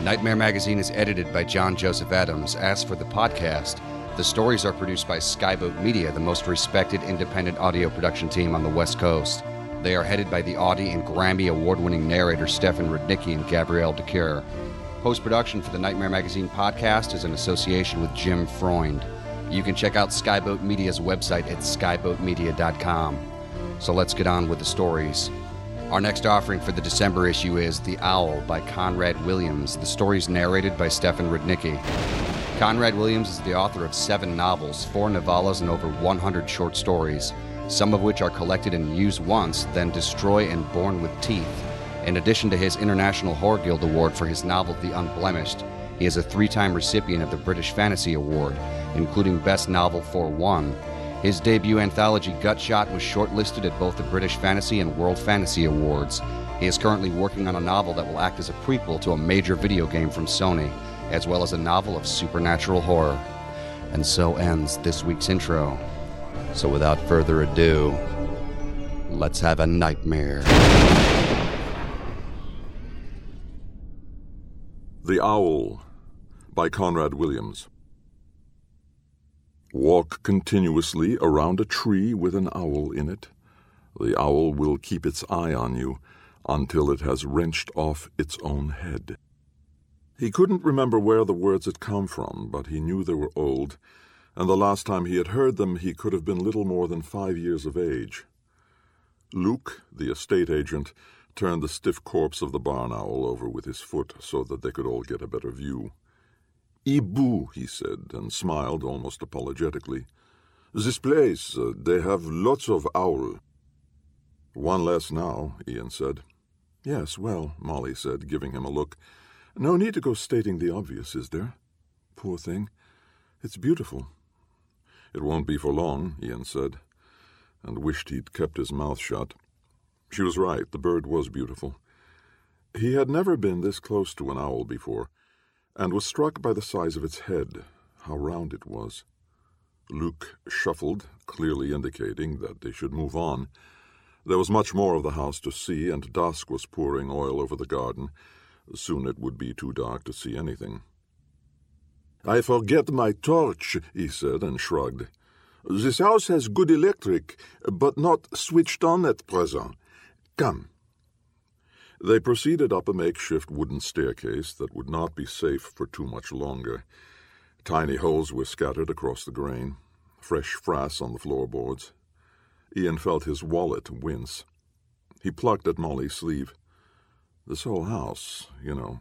Nightmare Magazine is edited by John Joseph Adams. As for the podcast, the stories are produced by Skyboat Media, the most respected independent audio production team on the West Coast. They are headed by the Audie and Grammy award winning narrator Stefan Rudnicki and Gabrielle de Cuir. Post production for the Nightmare Magazine podcast is in association with Jim Freund. You can check out Skyboat Media's website at skyboatmedia.com. So let's get on with the stories. Our next offering for the December issue is The Owl by Conrad Williams. The story is narrated by Stefan Rudnicki. Conrad Williams is the author of seven novels, four novellas, and over 100 short stories, some of which are collected in Use Once, then Destroy and Born with Teeth. In addition to his International Horror Guild Award for his novel The Unblemished, he is a three time recipient of the British Fantasy Award, including Best Novel for One. His debut anthology Gutshot was shortlisted at both the British Fantasy and World Fantasy Awards. He is currently working on a novel that will act as a prequel to a major video game from Sony as well as a novel of supernatural horror. And so ends this week's intro. So without further ado, let's have a nightmare. The Owl by Conrad Williams. Walk continuously around a tree with an owl in it. The owl will keep its eye on you until it has wrenched off its own head. He couldn't remember where the words had come from, but he knew they were old, and the last time he had heard them he could have been little more than five years of age. Luke, the estate agent, turned the stiff corpse of the barn owl over with his foot so that they could all get a better view. Hibou, he said, and smiled almost apologetically. This place, uh, they have lots of owl. One less now, Ian said. Yes, well, Molly said, giving him a look. No need to go stating the obvious, is there? Poor thing. It's beautiful. It won't be for long, Ian said, and wished he'd kept his mouth shut. She was right, the bird was beautiful. He had never been this close to an owl before, and was struck by the size of its head, how round it was. Luke shuffled, clearly indicating that they should move on. There was much more of the house to see, and dusk was pouring oil over the garden, Soon it would be too dark to see anything. I forget my torch, he said, and shrugged. This house has good electric, but not switched on at present. Come. They proceeded up a makeshift wooden staircase that would not be safe for too much longer. Tiny holes were scattered across the grain, fresh frass on the floorboards. Ian felt his wallet wince. He plucked at Molly's sleeve. This whole house, you know,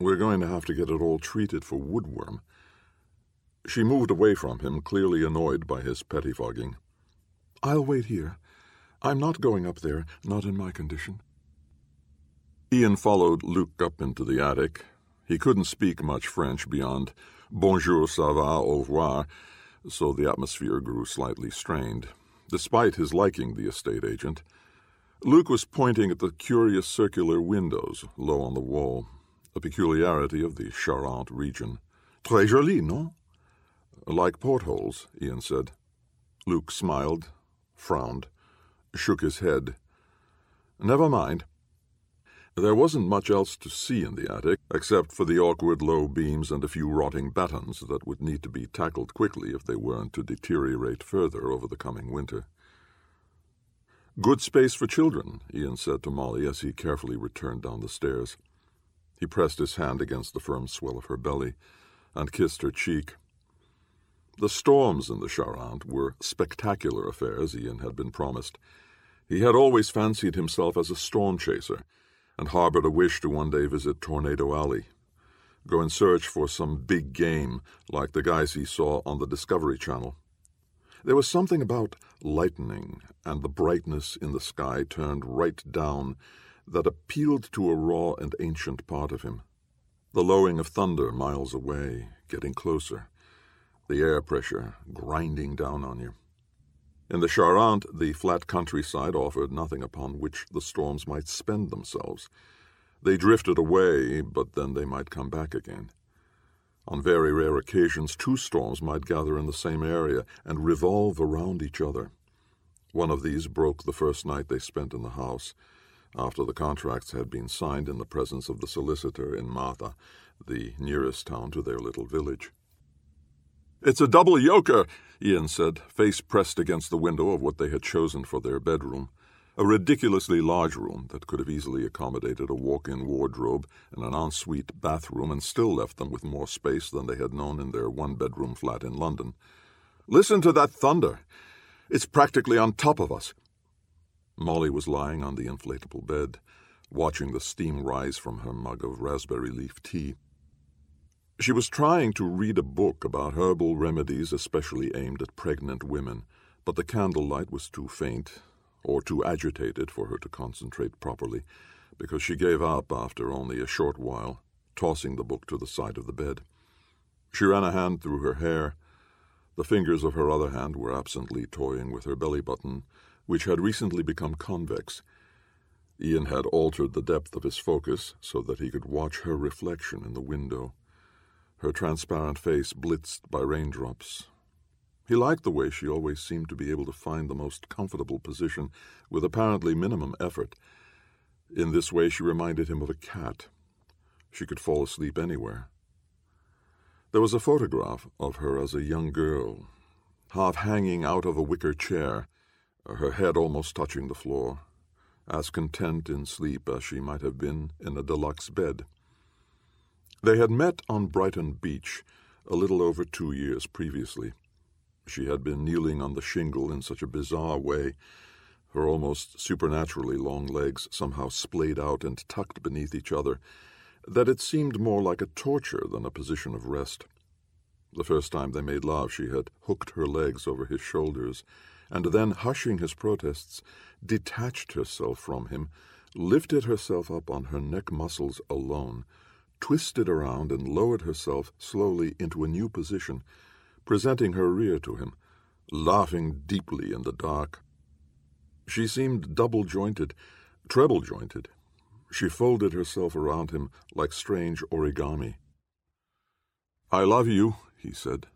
we're going to have to get it all treated for woodworm. She moved away from him, clearly annoyed by his pettifogging. I'll wait here. I'm not going up there, not in my condition. Ian followed Luke up into the attic. He couldn't speak much French beyond bonjour, ça va, au revoir, so the atmosphere grew slightly strained, despite his liking the estate agent. Luke was pointing at the curious circular windows low on the wall, a peculiarity of the Charente region. Très joli, non? Like portholes, Ian said. Luke smiled, frowned, shook his head. Never mind. There wasn't much else to see in the attic, except for the awkward low beams and a few rotting battens that would need to be tackled quickly if they weren't to deteriorate further over the coming winter. Good space for children, Ian said to Molly as he carefully returned down the stairs. He pressed his hand against the firm swell of her belly and kissed her cheek. The storms in the Charente were spectacular affairs, Ian had been promised. He had always fancied himself as a storm chaser, and harbored a wish to one day visit Tornado Alley, go in search for some big game like the guys he saw on the Discovery Channel. There was something about lightning and the brightness in the sky turned right down that appealed to a raw and ancient part of him. The lowing of thunder miles away, getting closer, the air pressure grinding down on you. In the Charente, the flat countryside offered nothing upon which the storms might spend themselves. They drifted away, but then they might come back again. On very rare occasions, two storms might gather in the same area and revolve around each other. One of these broke the first night they spent in the house, after the contracts had been signed in the presence of the solicitor in Matha, the nearest town to their little village. It's a double yoker, Ian said, face pressed against the window of what they had chosen for their bedroom. A ridiculously large room that could have easily accommodated a walk in wardrobe and an ensuite bathroom and still left them with more space than they had known in their one bedroom flat in London. Listen to that thunder! It's practically on top of us. Molly was lying on the inflatable bed, watching the steam rise from her mug of raspberry leaf tea. She was trying to read a book about herbal remedies especially aimed at pregnant women, but the candlelight was too faint or too agitated for her to concentrate properly, because she gave up after only a short while, tossing the book to the side of the bed. She ran a hand through her hair. The fingers of her other hand were absently toying with her belly button, which had recently become convex. Ian had altered the depth of his focus so that he could watch her reflection in the window her transparent face blitzed by raindrops. He liked the way she always seemed to be able to find the most comfortable position with apparently minimum effort. In this way, she reminded him of a cat. She could fall asleep anywhere. There was a photograph of her as a young girl, half hanging out of a wicker chair, her head almost touching the floor, as content in sleep as she might have been in a deluxe bed. They had met on Brighton Beach a little over two years previously. She had been kneeling on the shingle in such a bizarre way, her almost supernaturally long legs somehow splayed out and tucked beneath each other, that it seemed more like a torture than a position of rest. The first time they made love, she had hooked her legs over his shoulders, and then, hushing his protests, detached herself from him, lifted herself up on her neck muscles alone, twisted around and lowered herself slowly into a new position, presenting her rear to him, laughing deeply in the dark. She seemed double jointed, treble jointed. She folded herself around him like strange origami. I love you, he said,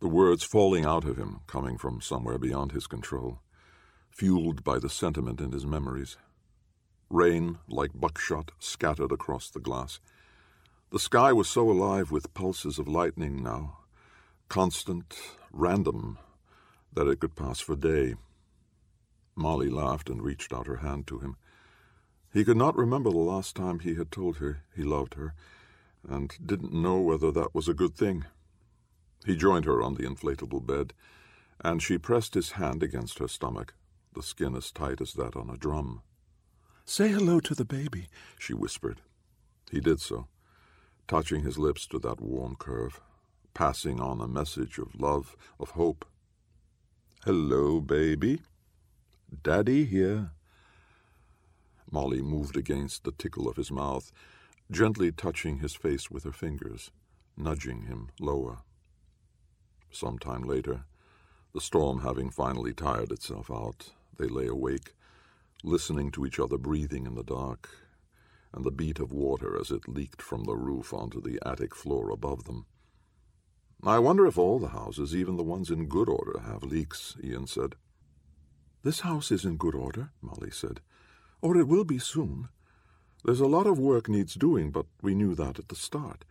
the words falling out of him, coming from somewhere beyond his control, fueled by the sentiment in his memories. Rain, like buckshot, scattered across the glass. The sky was so alive with pulses of lightning now, constant, random, that it could pass for day. Molly laughed and reached out her hand to him. He could not remember the last time he had told her he loved her, and didn't know whether that was a good thing. He joined her on the inflatable bed, and she pressed his hand against her stomach, the skin as tight as that on a drum. Say hello to the baby, she whispered. He did so touching his lips to that warm curve, passing on a message of love, of hope. Hello, baby. Daddy here. Molly moved against the tickle of his mouth, gently touching his face with her fingers, nudging him lower. Some time later, the storm having finally tired itself out, they lay awake, listening to each other breathing in the dark, and the beat of water as it leaked from the roof onto the attic floor above them. I wonder if all the houses, even the ones in good order, have leaks, Ian said. This house is in good order, Molly said, or it will be soon. There's a lot of work needs doing, but we knew that at the start,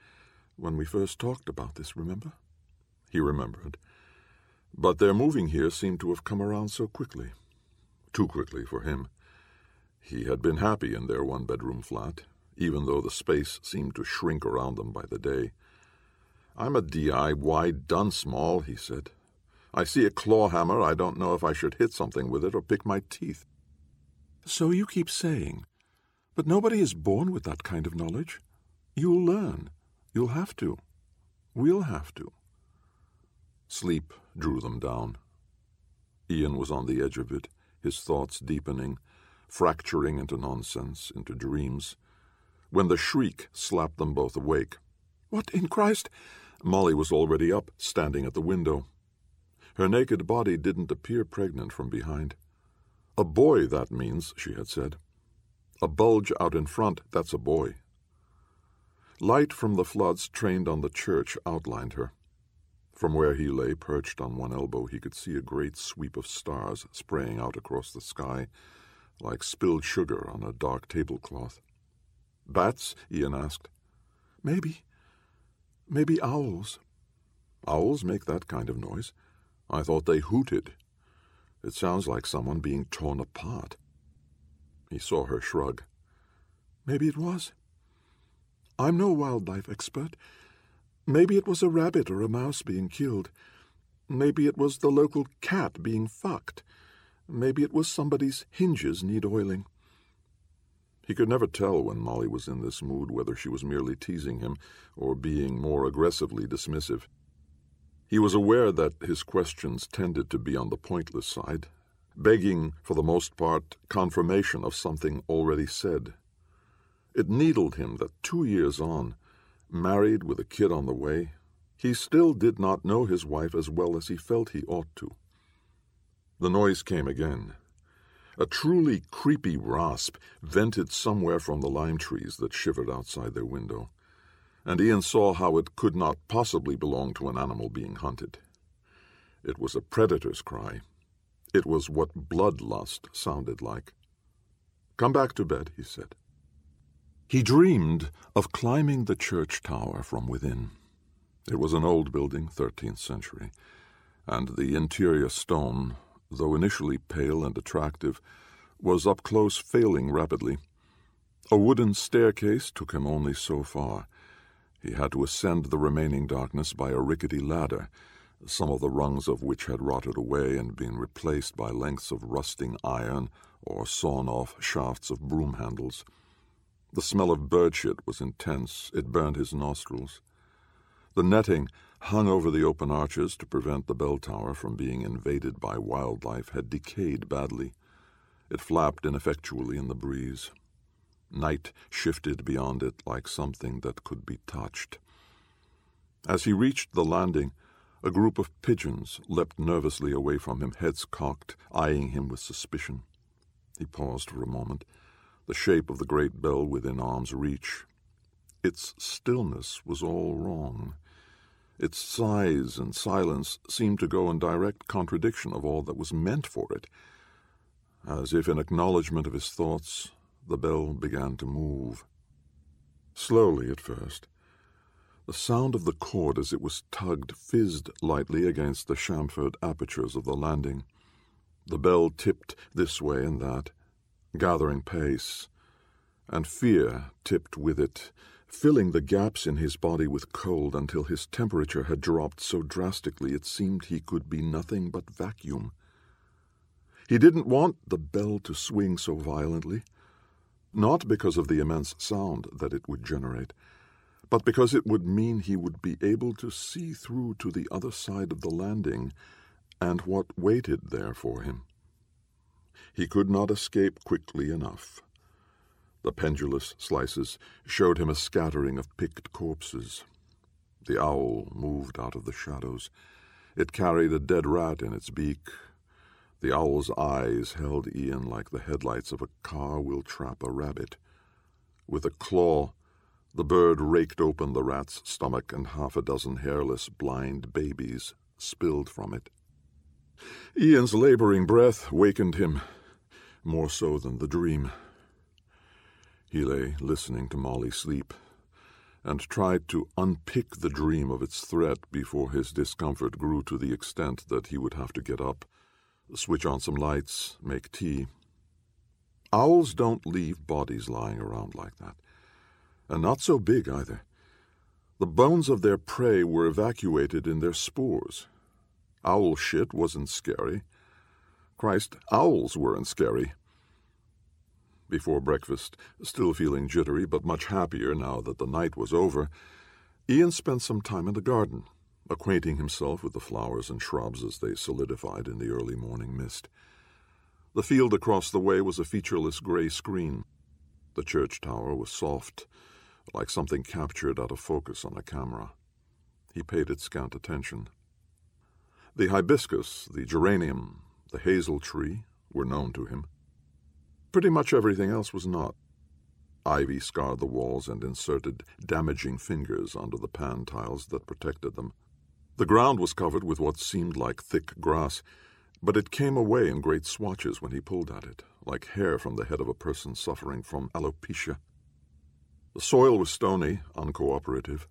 when we first talked about this, remember? He remembered. But their moving here seemed to have come around so quickly. Too quickly for him. He had been happy in their one bedroom flat, even though the space seemed to shrink around them by the day. I'm a DIY Dunsmall, he said. I see a claw hammer, I don't know if I should hit something with it or pick my teeth. So you keep saying. But nobody is born with that kind of knowledge. You'll learn. You'll have to. We'll have to. Sleep drew them down. Ian was on the edge of it, his thoughts deepening, fracturing into nonsense, into dreams, when the shriek slapped them both awake. What in Christ? Molly was already up, standing at the window. Her naked body didn't appear pregnant from behind. A boy, that means, she had said. A bulge out in front, that's a boy. Light from the floods trained on the church outlined her. From where he lay, perched on one elbow, he could see a great sweep of stars spraying out across the sky, like spilled sugar on a dark tablecloth. Bats? Ian asked. Maybe. Maybe owls. Owls make that kind of noise. I thought they hooted. It sounds like someone being torn apart. He saw her shrug. Maybe it was. I'm no wildlife expert. Maybe it was a rabbit or a mouse being killed. Maybe it was the local cat being fucked. Maybe it was somebody's hinges need oiling. He could never tell when Molly was in this mood whether she was merely teasing him or being more aggressively dismissive. He was aware that his questions tended to be on the pointless side, begging, for the most part, confirmation of something already said. It needled him that two years on, married with a kid on the way, he still did not know his wife as well as he felt he ought to. The noise came again. A truly creepy rasp vented somewhere from the lime trees that shivered outside their window, and Ian saw how it could not possibly belong to an animal being hunted. It was a predator's cry. It was what bloodlust sounded like. Come back to bed, he said. He dreamed of climbing the church tower from within. It was an old building, 13th century, and the interior stone, though initially pale and attractive, was up close failing rapidly. A wooden staircase took him only so far. He had to ascend the remaining darkness by a rickety ladder, some of the rungs of which had rotted away and been replaced by lengths of rusting iron or sawn off shafts of broom handles. The smell of birdshit was intense. It burned his nostrils. The netting, hung over the open arches to prevent the bell tower from being invaded by wildlife, had decayed badly. It flapped ineffectually in the breeze. Night shifted beyond it like something that could be touched. As he reached the landing, a group of pigeons leapt nervously away from him, heads cocked, eyeing him with suspicion. He paused for a moment the shape of the great bell within arm's reach. Its stillness was all wrong. Its size and silence seemed to go in direct contradiction of all that was meant for it. As if in acknowledgment of his thoughts, the bell began to move. Slowly at first. The sound of the cord as it was tugged fizzed lightly against the chamfered apertures of the landing. The bell tipped this way and that gathering pace, and fear tipped with it, filling the gaps in his body with cold until his temperature had dropped so drastically it seemed he could be nothing but vacuum. He didn't want the bell to swing so violently, not because of the immense sound that it would generate, but because it would mean he would be able to see through to the other side of the landing and what waited there for him. He could not escape quickly enough. The pendulous slices showed him a scattering of picked corpses. The owl moved out of the shadows. It carried a dead rat in its beak. The owl's eyes held Ian like the headlights of a car will trap a rabbit. With a claw, the bird raked open the rat's stomach, and half a dozen hairless, blind babies spilled from it. Ian's laboring breath wakened him more so than the dream. He lay listening to Molly sleep and tried to unpick the dream of its threat before his discomfort grew to the extent that he would have to get up, switch on some lights, make tea. Owls don't leave bodies lying around like that, and not so big either. The bones of their prey were evacuated in their spores. Owl shit wasn't scary. Christ, owls weren't scary. Before breakfast, still feeling jittery but much happier now that the night was over, Ian spent some time in the garden, acquainting himself with the flowers and shrubs as they solidified in the early morning mist. The field across the way was a featureless gray screen. The church tower was soft, like something captured out of focus on a camera. He paid it scant attention. The hibiscus, the geranium, the hazel tree were known to him. Pretty much everything else was not. Ivy scarred the walls and inserted damaging fingers under the pan tiles that protected them. The ground was covered with what seemed like thick grass, but it came away in great swatches when he pulled at it, like hair from the head of a person suffering from alopecia. The soil was stony, uncooperative.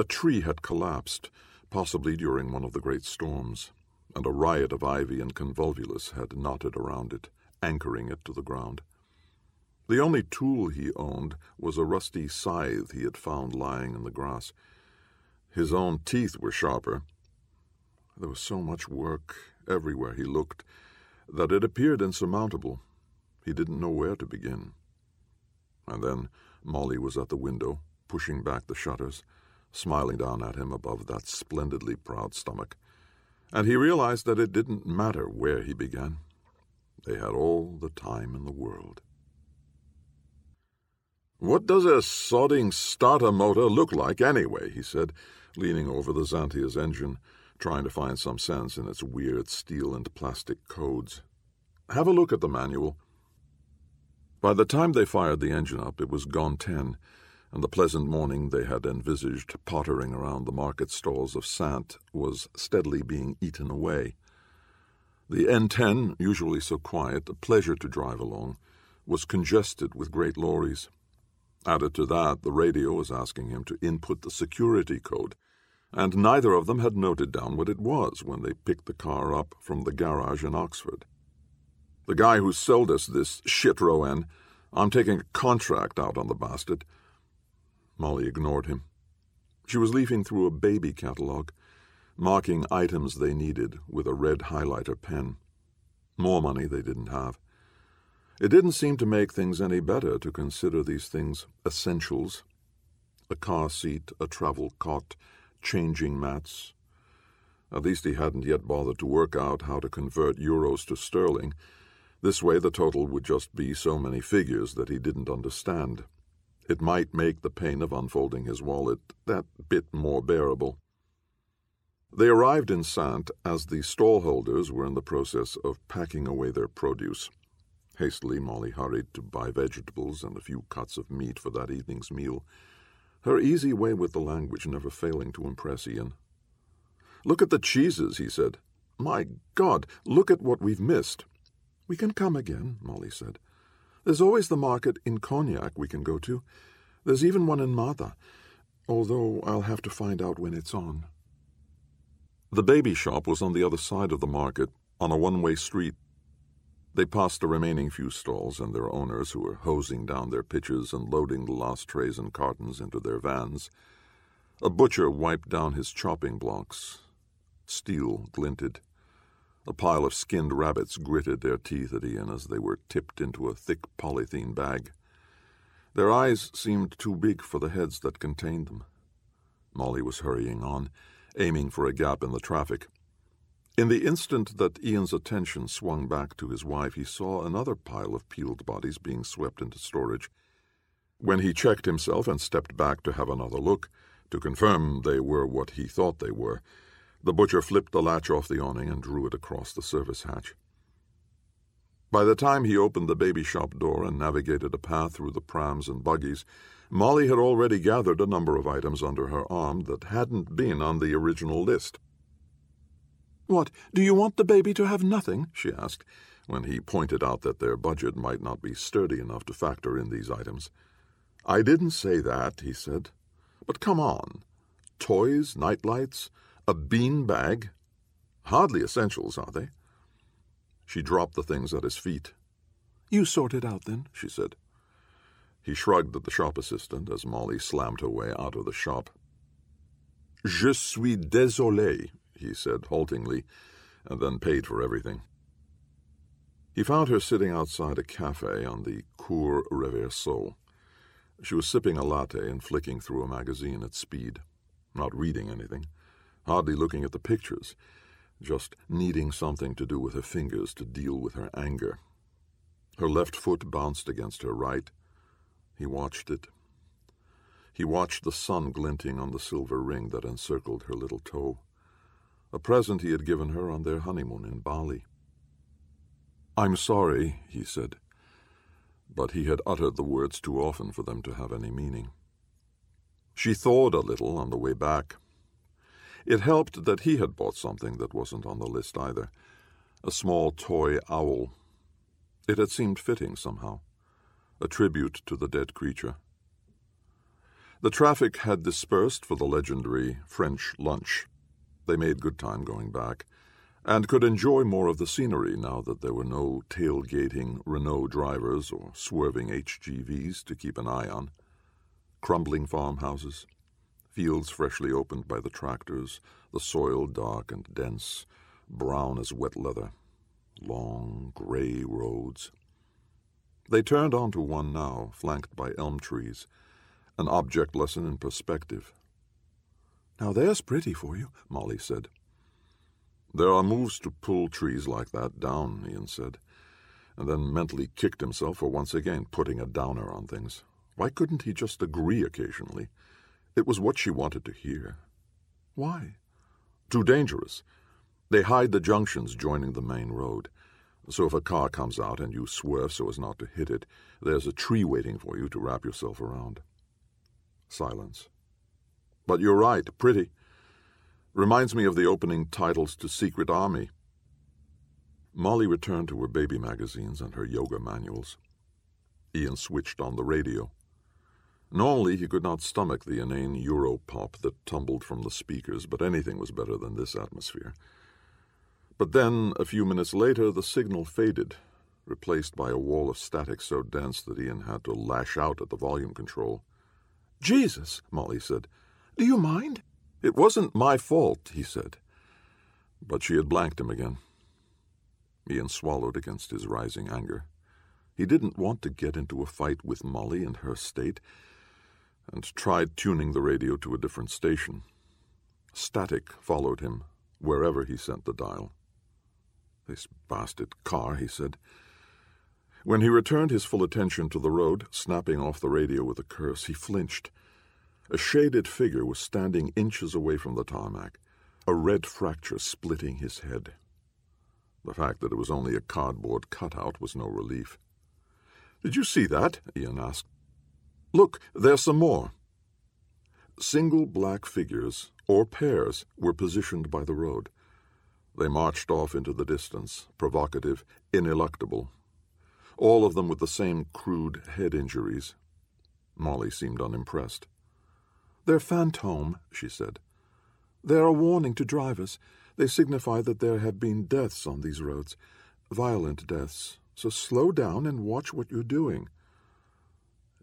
A tree had collapsed, possibly during one of the great storms, and a riot of ivy and convolvulus had knotted around it, anchoring it to the ground. The only tool he owned was a rusty scythe he had found lying in the grass. His own teeth were sharper. There was so much work everywhere he looked that it appeared insurmountable. He didn't know where to begin. And then Molly was at the window, pushing back the shutters, smiling down at him above that splendidly proud stomach. And he realized that it didn't matter where he began. They had all the time in the world. What does a sodding starter motor look like, anyway? he said, leaning over the Xantia's engine, trying to find some sense in its weird steel and plastic codes. Have a look at the manual. By the time they fired the engine up, it was gone ten, and the pleasant morning they had envisaged pottering around the market stalls of Saintes was steadily being eaten away. The N10, usually so quiet, a pleasure to drive along, was congested with great lorries. Added to that, the radio was asking him to input the security code, and neither of them had noted down what it was when they picked the car up from the garage in Oxford. The guy who sold us this shit Rowan, I'm taking a contract out on the bastard. Molly ignored him. She was leafing through a baby catalogue, marking items they needed with a red highlighter pen. More money they didn't have. It didn't seem to make things any better to consider these things essentials a car seat, a travel cot, changing mats. At least he hadn't yet bothered to work out how to convert euros to sterling. This way, the total would just be so many figures that he didn't understand. It might make the pain of unfolding his wallet that bit more bearable. They arrived in Saintes as the stallholders were in the process of packing away their produce. Hastily, Molly hurried to buy vegetables and a few cuts of meat for that evening's meal, her easy way with the language never failing to impress Ian. Look at the cheeses, he said. My God, look at what we've missed. We can come again, Molly said. There's always the market in Cognac we can go to. There's even one in Matha, although I'll have to find out when it's on. The baby shop was on the other side of the market, on a one way street they passed the remaining few stalls and their owners, who were hosing down their pitchers and loading the last trays and cartons into their vans. A butcher wiped down his chopping blocks. Steel glinted. A pile of skinned rabbits gritted their teeth at Ian as they were tipped into a thick polythene bag. Their eyes seemed too big for the heads that contained them. Molly was hurrying on, aiming for a gap in the traffic. In the instant that Ian's attention swung back to his wife, he saw another pile of peeled bodies being swept into storage. When he checked himself and stepped back to have another look, to confirm they were what he thought they were, the butcher flipped the latch off the awning and drew it across the service hatch. By the time he opened the baby shop door and navigated a path through the prams and buggies, Molly had already gathered a number of items under her arm that hadn't been on the original list. What, do you want the baby to have nothing? she asked, when he pointed out that their budget might not be sturdy enough to factor in these items. I didn't say that, he said. But come on. Toys, nightlights, a bean bag. Hardly essentials, are they? She dropped the things at his feet. You sort it out, then, she said. He shrugged at the shop assistant as Molly slammed her way out of the shop. Je suis désolé, he said haltingly, and then paid for everything. He found her sitting outside a cafe on the Cours Reverseaux. She was sipping a latte and flicking through a magazine at speed, not reading anything, hardly looking at the pictures, just needing something to do with her fingers to deal with her anger. Her left foot bounced against her right. He watched it. He watched the sun glinting on the silver ring that encircled her little toe, a present he had given her on their honeymoon in Bali. I'm sorry, he said, but he had uttered the words too often for them to have any meaning. She thawed a little on the way back. It helped that he had bought something that wasn't on the list either a small toy owl. It had seemed fitting somehow, a tribute to the dead creature. The traffic had dispersed for the legendary French lunch. They made good time going back, and could enjoy more of the scenery now that there were no tailgating Renault drivers or swerving HGVs to keep an eye on. Crumbling farmhouses, fields freshly opened by the tractors, the soil dark and dense, brown as wet leather, long gray roads. They turned onto one now, flanked by elm trees, an object lesson in perspective. Now there's pretty for you, Molly said. There are moves to pull trees like that down, Ian said, and then mentally kicked himself for once again putting a downer on things. Why couldn't he just agree occasionally? It was what she wanted to hear. Why? Too dangerous. They hide the junctions joining the main road. So if a car comes out and you swerve so as not to hit it, there's a tree waiting for you to wrap yourself around. Silence. But you're right, pretty. Reminds me of the opening titles to Secret Army. Molly returned to her baby magazines and her yoga manuals. Ian switched on the radio. Normally he could not stomach the inane Europop that tumbled from the speakers, but anything was better than this atmosphere. But then, a few minutes later, the signal faded, replaced by a wall of static so dense that Ian had to lash out at the volume control. Jesus, Molly said. Do you mind? It wasn't my fault, he said. But she had blanked him again. Ian swallowed against his rising anger. He didn't want to get into a fight with Molly in her state, and tried tuning the radio to a different station. Static followed him wherever he sent the dial. This bastard car, he said. When he returned his full attention to the road, snapping off the radio with a curse, he flinched. A shaded figure was standing inches away from the tarmac, a red fracture splitting his head. The fact that it was only a cardboard cutout was no relief. Did you see that? Ian asked. Look, there's some more. Single black figures, or pairs, were positioned by the road. They marched off into the distance, provocative, ineluctable. All of them with the same crude head injuries. Molly seemed unimpressed. They're fantôme, she said. They're a warning to drivers. They signify that there have been deaths on these roads, violent deaths. So slow down and watch what you're doing.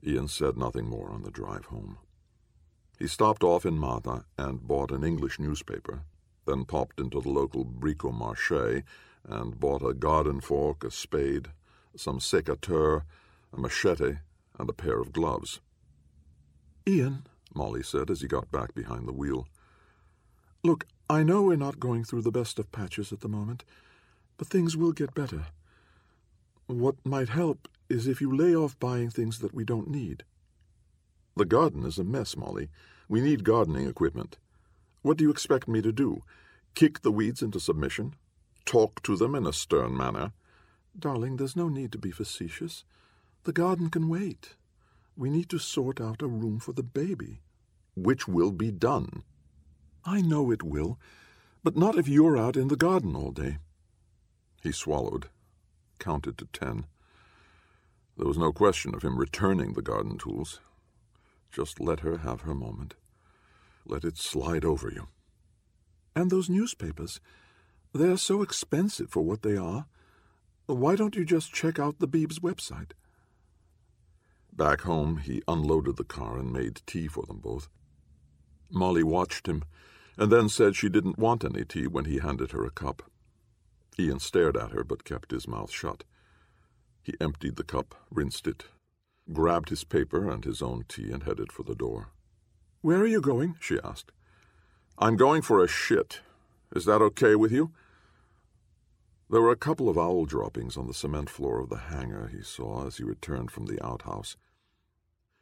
Ian said nothing more on the drive home. He stopped off in Matha and bought an English newspaper, then popped into the local Bricomarché and bought a garden fork, a spade, some sécateur, a machete, and a pair of gloves. Ian, Molly said as he got back behind the wheel. Look, I know we're not going through the best of patches at the moment, but things will get better. What might help is if you lay off buying things that we don't need. The garden is a mess, Molly. We need gardening equipment. What do you expect me to do? Kick the weeds into submission? Talk to them in a stern manner? Darling, there's no need to be facetious. The garden can wait. We need to sort out a room for the baby. Which will be done. I know it will, but not if you're out in the garden all day. He swallowed, counted to ten. There was no question of him returning the garden tools. Just let her have her moment. Let it slide over you. And those newspapers, they're so expensive for what they are. Why don't you just check out the Beebs website? Back home, he unloaded the car and made tea for them both. Molly watched him, and then said she didn't want any tea when he handed her a cup. Ian stared at her, but kept his mouth shut. He emptied the cup, rinsed it, grabbed his paper and his own tea, and headed for the door. Where are you going? she asked. I'm going for a shit. Is that okay with you? There were a couple of owl droppings on the cement floor of the hangar he saw as he returned from the outhouse.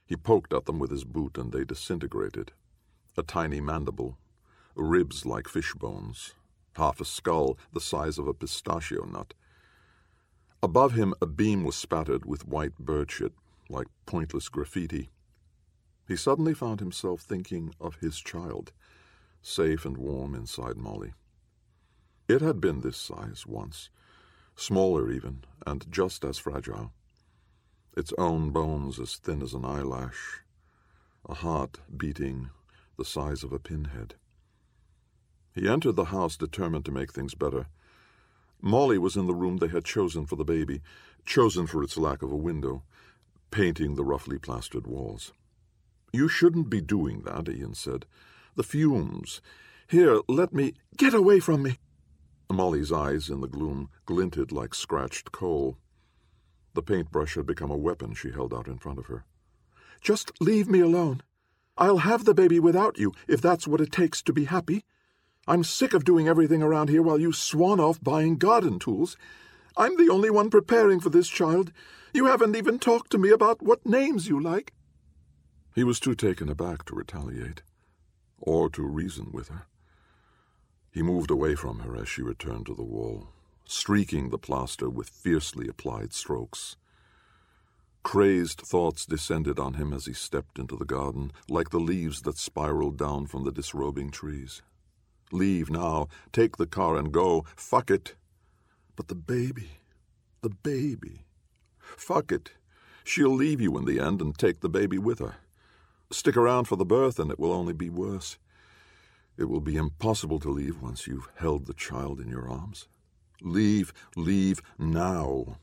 He poked at them with his boot, and they disintegrated. A tiny mandible, ribs like fish bones, half a skull the size of a pistachio nut. Above him, a beam was spattered with white bird shit, like pointless graffiti. He suddenly found himself thinking of his child, safe and warm inside Molly. It had been this size once, smaller even, and just as fragile. Its own bones as thin as an eyelash, a heart beating the size of a pinhead. He entered the house determined to make things better. Molly was in the room they had chosen for the baby, chosen for its lack of a window, painting the roughly plastered walls. You shouldn't be doing that, Ian said. The fumes. Here, let me. Get away from me! Molly's eyes in the gloom glinted like scratched coal. The paintbrush had become a weapon she held out in front of her. Just leave me alone. I'll have the baby without you, if that's what it takes to be happy. I'm sick of doing everything around here while you swan off buying garden tools. I'm the only one preparing for this child. You haven't even talked to me about what names you like. He was too taken aback to retaliate, or to reason with her. He moved away from her as she returned to the wall, streaking the plaster with fiercely applied strokes. Crazed thoughts descended on him as he stepped into the garden, like the leaves that spiraled down from the disrobing trees. Leave now. Take the car and go. Fuck it. But the baby. The baby. Fuck it. She'll leave you in the end and take the baby with her. Stick around for the birth, and it will only be worse. It will be impossible to leave once you've held the child in your arms. Leave, leave now.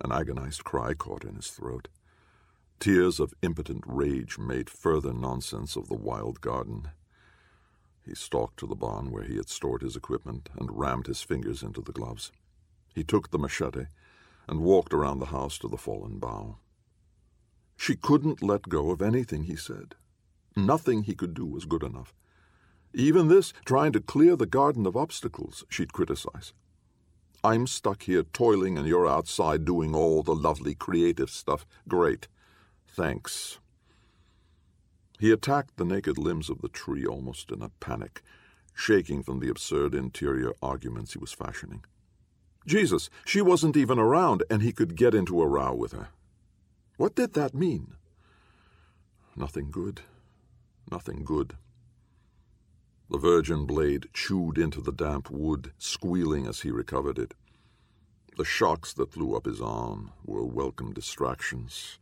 An agonized cry caught in his throat. Tears of impotent rage made further nonsense of the wild garden. He stalked to the barn where he had stored his equipment and rammed his fingers into the gloves. He took the machete and walked around the house to the fallen bough. She couldn't let go of anything he said. Nothing he could do was good enough. Even this, trying to clear the garden of obstacles, she'd criticize. I'm stuck here toiling and you're outside doing all the lovely creative stuff. Great. Thanks. He attacked the naked limbs of the tree almost in a panic, shaking from the absurd interior arguments he was fashioning. Jesus, she wasn't even around, and he could get into a row with her. What did that mean? Nothing good. Nothing good. The virgin blade chewed into the damp wood, squealing as he recovered it. The shocks that flew up his arm were welcome distractions.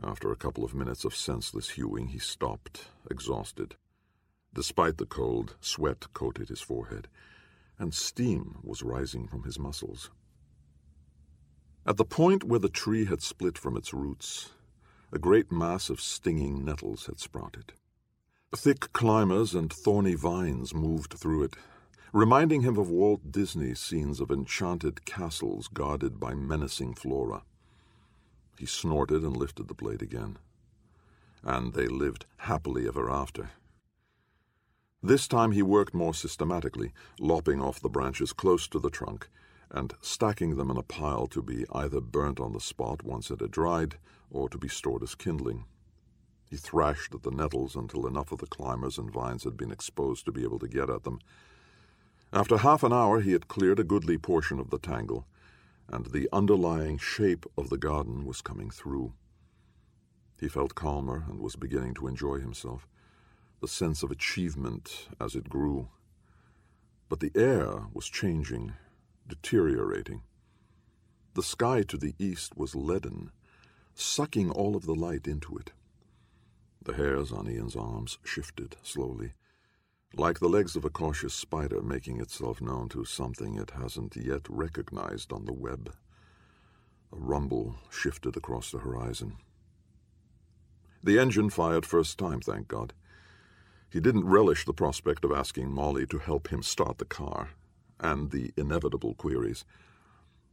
After a couple of minutes of senseless hewing, he stopped, exhausted. Despite the cold, sweat coated his forehead, and steam was rising from his muscles. At the point where the tree had split from its roots, a great mass of stinging nettles had sprouted. Thick climbers and thorny vines moved through it, reminding him of Walt Disney scenes of enchanted castles guarded by menacing flora. He snorted and lifted the blade again. And they lived happily ever after. This time he worked more systematically, lopping off the branches close to the trunk and stacking them in a pile to be either burnt on the spot once it had dried or to be stored as kindling. He thrashed at the nettles until enough of the climbers and vines had been exposed to be able to get at them. After half an hour, he had cleared a goodly portion of the tangle and the underlying shape of the garden was coming through. He felt calmer and was beginning to enjoy himself, the sense of achievement as it grew. But the air was changing, deteriorating. The sky to the east was leaden, sucking all of the light into it. The hairs on Ian's arms shifted slowly, like the legs of a cautious spider making itself known to something it hasn't yet recognized on the web. A rumble shifted across the horizon. The engine fired first time, thank God. He didn't relish the prospect of asking Molly to help him start the car, and the inevitable queries.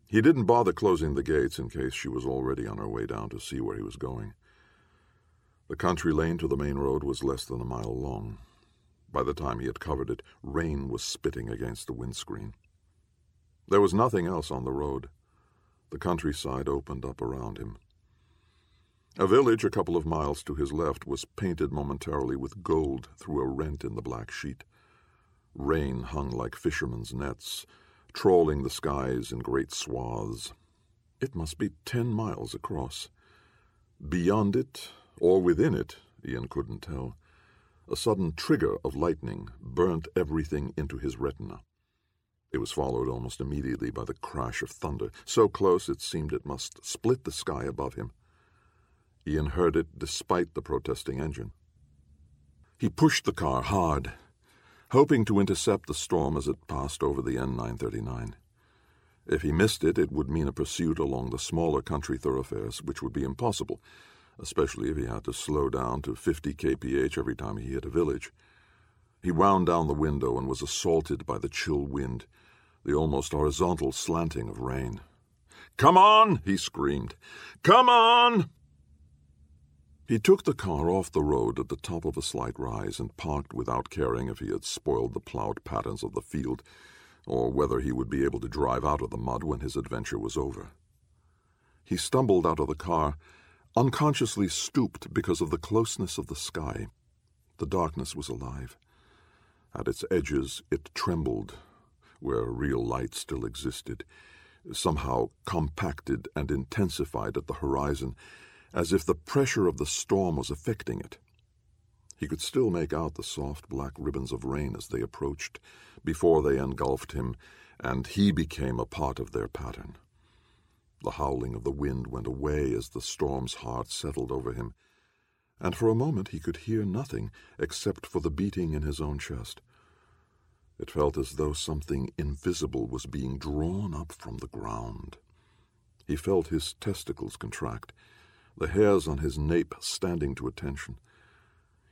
He didn't bother closing the gates in case she was already on her way down to see where he was going. The country lane to the main road was less than a mile long. By the time he had covered it, rain was spitting against the windscreen. There was nothing else on the road. The countryside opened up around him. A village a couple of miles to his left was painted momentarily with gold through a rent in the black sheet. Rain hung like fishermen's nets, trawling the skies in great swaths. It must be ten miles across. Beyond it, or within it, Ian couldn't tell, a sudden trigger of lightning burnt everything into his retina. It was followed almost immediately by the crash of thunder, so close it seemed it must split the sky above him. Ian heard it despite the protesting engine. He pushed the car hard, hoping to intercept the storm as it passed over the N939. If he missed it, it would mean a pursuit along the smaller country thoroughfares, which would be impossible, especially if he had to slow down to 50 kph every time he hit a village. He wound down the window and was assaulted by the chill wind, the almost horizontal slanting of rain. Come on! he screamed. Come on! He took the car off the road at the top of a slight rise and parked without caring if he had spoiled the plowed patterns of the field or whether he would be able to drive out of the mud when his adventure was over. He stumbled out of the car, unconsciously stooped because of the closeness of the sky. The darkness was alive. At its edges it trembled, where real light still existed, somehow compacted and intensified at the horizon as if the pressure of the storm was affecting it. He could still make out the soft black ribbons of rain as they approached, before they engulfed him, and he became a part of their pattern. The howling of the wind went away as the storm's heart settled over him, and for a moment he could hear nothing except for the beating in his own chest. It felt as though something invisible was being drawn up from the ground. He felt his testicles contract the hairs on his nape standing to attention.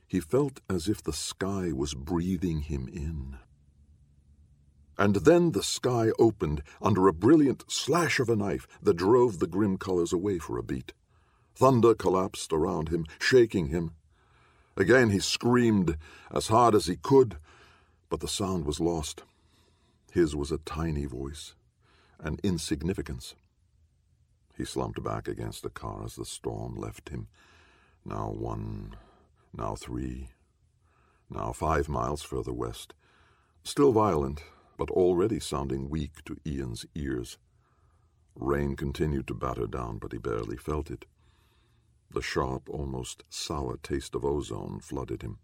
He felt as if the sky was breathing him in. And then the sky opened under a brilliant slash of a knife that drove the grim colors away for a beat. Thunder collapsed around him, shaking him. Again he screamed as hard as he could, but the sound was lost. His was a tiny voice, an insignificance. He slumped back against the car as the storm left him. Now one, now three, now five miles further west. Still violent, but already sounding weak to Ian's ears. Rain continued to batter down, but he barely felt it. The sharp, almost sour taste of ozone flooded him.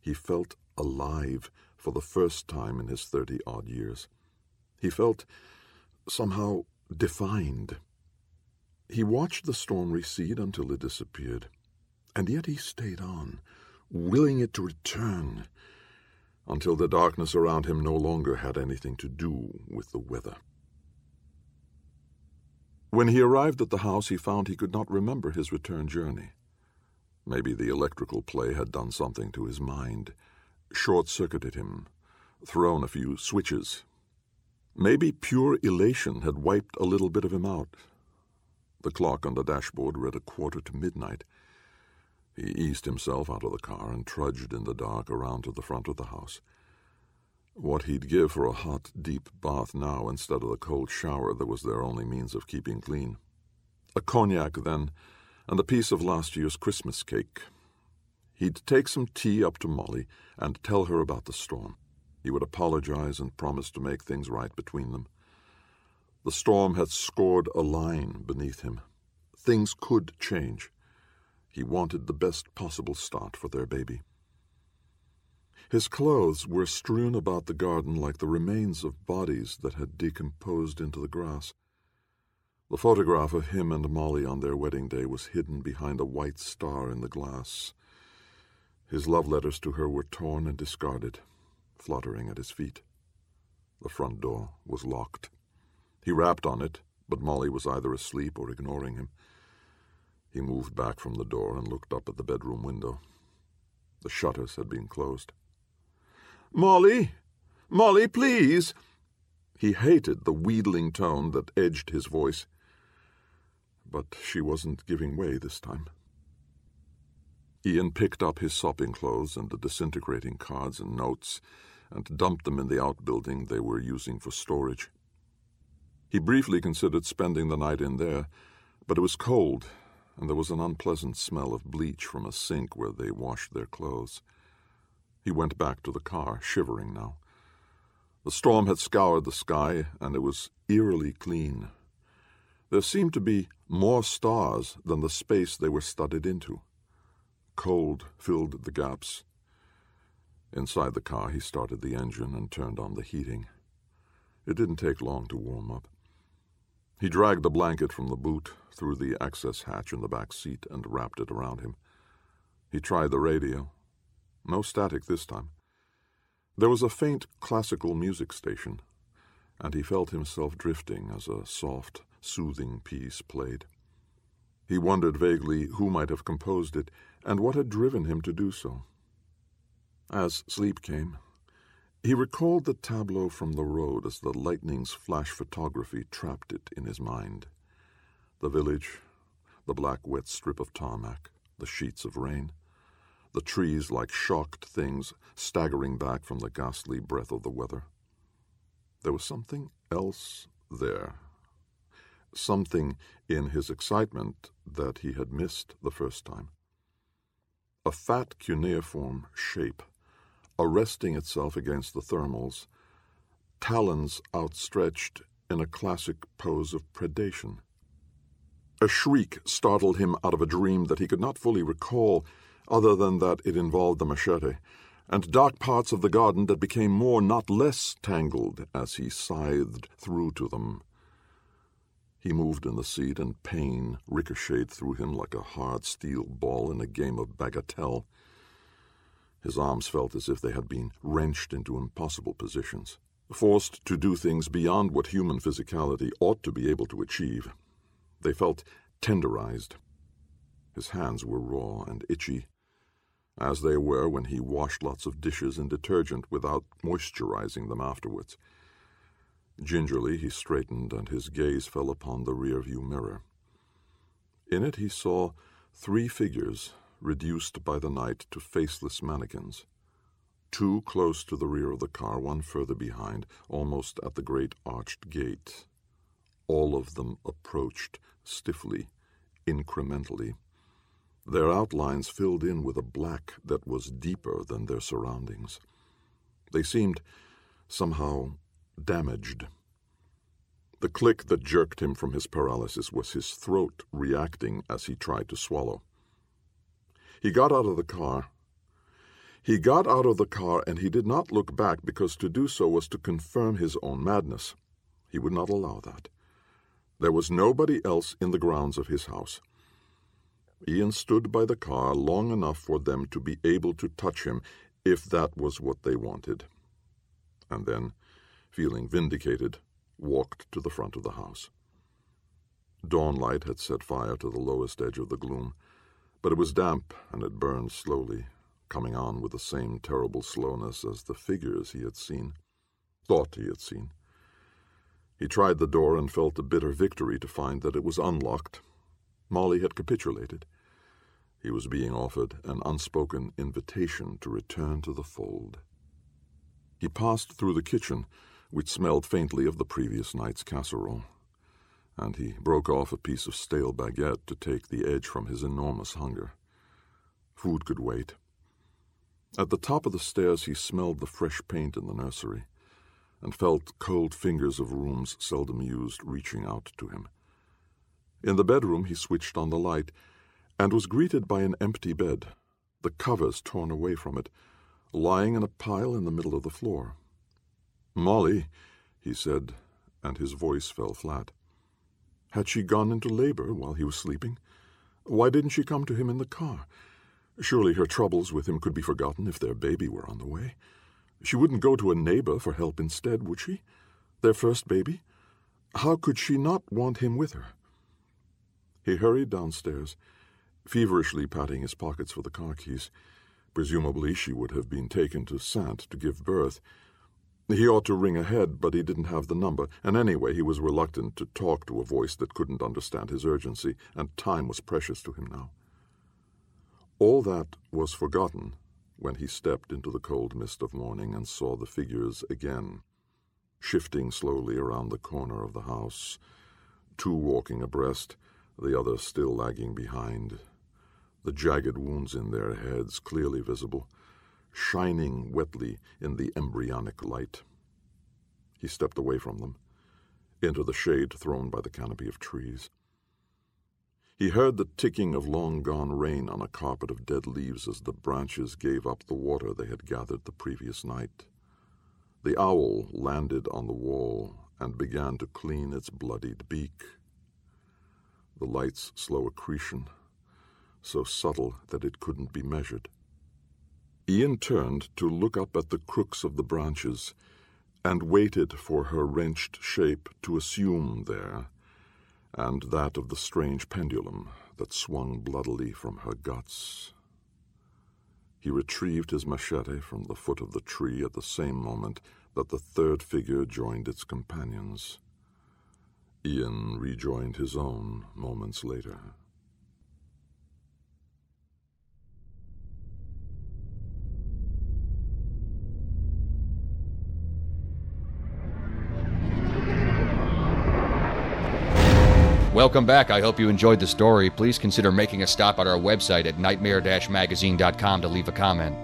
He felt alive for the first time in his thirty odd years. He felt somehow defined. He watched the storm recede until it disappeared, and yet he stayed on, willing it to return, until the darkness around him no longer had anything to do with the weather. When he arrived at the house, he found he could not remember his return journey. Maybe the electrical play had done something to his mind, short circuited him, thrown a few switches. Maybe pure elation had wiped a little bit of him out, the clock on the dashboard read a quarter to midnight. He eased himself out of the car and trudged in the dark around to the front of the house. What he'd give for a hot, deep bath now instead of the cold shower that was their only means of keeping clean. A cognac, then, and a piece of last year's Christmas cake. He'd take some tea up to Molly and tell her about the storm. He would apologize and promise to make things right between them. The storm had scored a line beneath him. Things could change. He wanted the best possible start for their baby. His clothes were strewn about the garden like the remains of bodies that had decomposed into the grass. The photograph of him and Molly on their wedding day was hidden behind a white star in the glass. His love letters to her were torn and discarded, fluttering at his feet. The front door was locked. He rapped on it, but Molly was either asleep or ignoring him. He moved back from the door and looked up at the bedroom window. The shutters had been closed. Molly! Molly, please! He hated the wheedling tone that edged his voice. But she wasn't giving way this time. Ian picked up his sopping clothes and the disintegrating cards and notes and dumped them in the outbuilding they were using for storage. He briefly considered spending the night in there, but it was cold, and there was an unpleasant smell of bleach from a sink where they washed their clothes. He went back to the car, shivering now. The storm had scoured the sky, and it was eerily clean. There seemed to be more stars than the space they were studded into. Cold filled the gaps. Inside the car, he started the engine and turned on the heating. It didn't take long to warm up. He dragged a blanket from the boot, through the access hatch in the back seat, and wrapped it around him. He tried the radio. No static this time. There was a faint classical music station, and he felt himself drifting as a soft, soothing piece played. He wondered vaguely who might have composed it and what had driven him to do so. As sleep came, he recalled the tableau from the road as the lightning's flash photography trapped it in his mind. The village, the black wet strip of tarmac, the sheets of rain, the trees like shocked things staggering back from the ghastly breath of the weather. There was something else there. Something in his excitement that he had missed the first time a fat cuneiform shape, arresting itself against the thermals, talons outstretched in a classic pose of predation. A shriek startled him out of a dream that he could not fully recall, other than that it involved the machete, and dark parts of the garden that became more, not less, tangled as he scythed through to them. He moved in the seat, and pain ricocheted through him like a hard steel ball in a game of bagatelle. His arms felt as if they had been wrenched into impossible positions, forced to do things beyond what human physicality ought to be able to achieve. They felt tenderized. His hands were raw and itchy, as they were when he washed lots of dishes in detergent without moisturizing them afterwards. Gingerly he straightened, and his gaze fell upon the rear-view mirror. In it he saw three figures reduced by the night to faceless mannequins. Two close to the rear of the car, one further behind, almost at the great arched gate. All of them approached stiffly, incrementally. Their outlines filled in with a black that was deeper than their surroundings. They seemed somehow damaged. The click that jerked him from his paralysis was his throat reacting as he tried to swallow. He got out of the car. He got out of the car and he did not look back because to do so was to confirm his own madness. He would not allow that. There was nobody else in the grounds of his house. Ian stood by the car long enough for them to be able to touch him if that was what they wanted. And then feeling vindicated, walked to the front of the house. Dawnlight had set fire to the lowest edge of the gloom, but it was damp and it burned slowly, coming on with the same terrible slowness as the figures he had seen, thought he had seen. He tried the door and felt a bitter victory to find that it was unlocked. Molly had capitulated. He was being offered an unspoken invitation to return to the fold. He passed through the kitchen which smelled faintly of the previous night's casserole, and he broke off a piece of stale baguette to take the edge from his enormous hunger. Food could wait. At the top of the stairs he smelled the fresh paint in the nursery, and felt cold fingers of rooms seldom used reaching out to him. In the bedroom he switched on the light, and was greeted by an empty bed, the covers torn away from it, lying in a pile in the middle of the floor. Molly, he said, and his voice fell flat. Had she gone into labor while he was sleeping? Why didn't she come to him in the car? Surely her troubles with him could be forgotten if their baby were on the way. She wouldn't go to a neighbor for help instead, would she? Their first baby? How could she not want him with her? He hurried downstairs, feverishly patting his pockets for the car keys. Presumably she would have been taken to Saintes to give birth. He ought to ring ahead, but he didn't have the number, and anyway he was reluctant to talk to a voice that couldn't understand his urgency, and time was precious to him now. All that was forgotten when he stepped into the cold mist of morning and saw the figures again, shifting slowly around the corner of the house, two walking abreast, the other still lagging behind, the jagged wounds in their heads clearly visible, shining wetly in the embryonic light. He stepped away from them, into the shade thrown by the canopy of trees. He heard the ticking of long gone rain on a carpet of dead leaves as the branches gave up the water they had gathered the previous night. The owl landed on the wall and began to clean its bloodied beak. The light's slow accretion, so subtle that it couldn't be measured. Ian turned to look up at the crooks of the branches and waited for her wrenched shape to assume there and that of the strange pendulum that swung bloodily from her guts. He retrieved his machete from the foot of the tree at the same moment that the third figure joined its companions. Ian rejoined his own moments later. Welcome back. I hope you enjoyed the story. Please consider making a stop at our website at nightmare-magazine.com to leave a comment.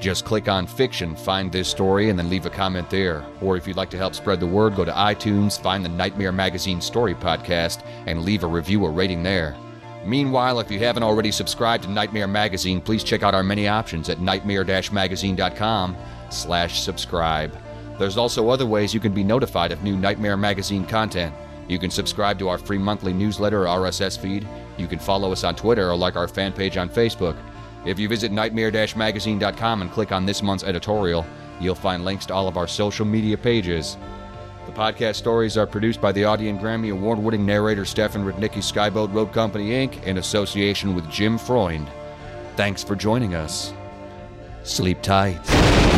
Just click on fiction, find this story, and then leave a comment there. Or if you'd like to help spread the word, go to iTunes, find the Nightmare Magazine Story Podcast, and leave a review or rating there. Meanwhile, if you haven't already subscribed to Nightmare Magazine, please check out our many options at nightmare-magazine.com slash subscribe. There's also other ways you can be notified of new Nightmare Magazine content. You can subscribe to our free monthly newsletter or RSS feed. You can follow us on Twitter or like our fan page on Facebook. If you visit nightmare-magazine.com and click on this month's editorial, you'll find links to all of our social media pages. The podcast stories are produced by the Audie and Grammy Award winning narrator Stefan Rudnicki Skyboat Road Company, Inc., in association with Jim Freund. Thanks for joining us. Sleep tight.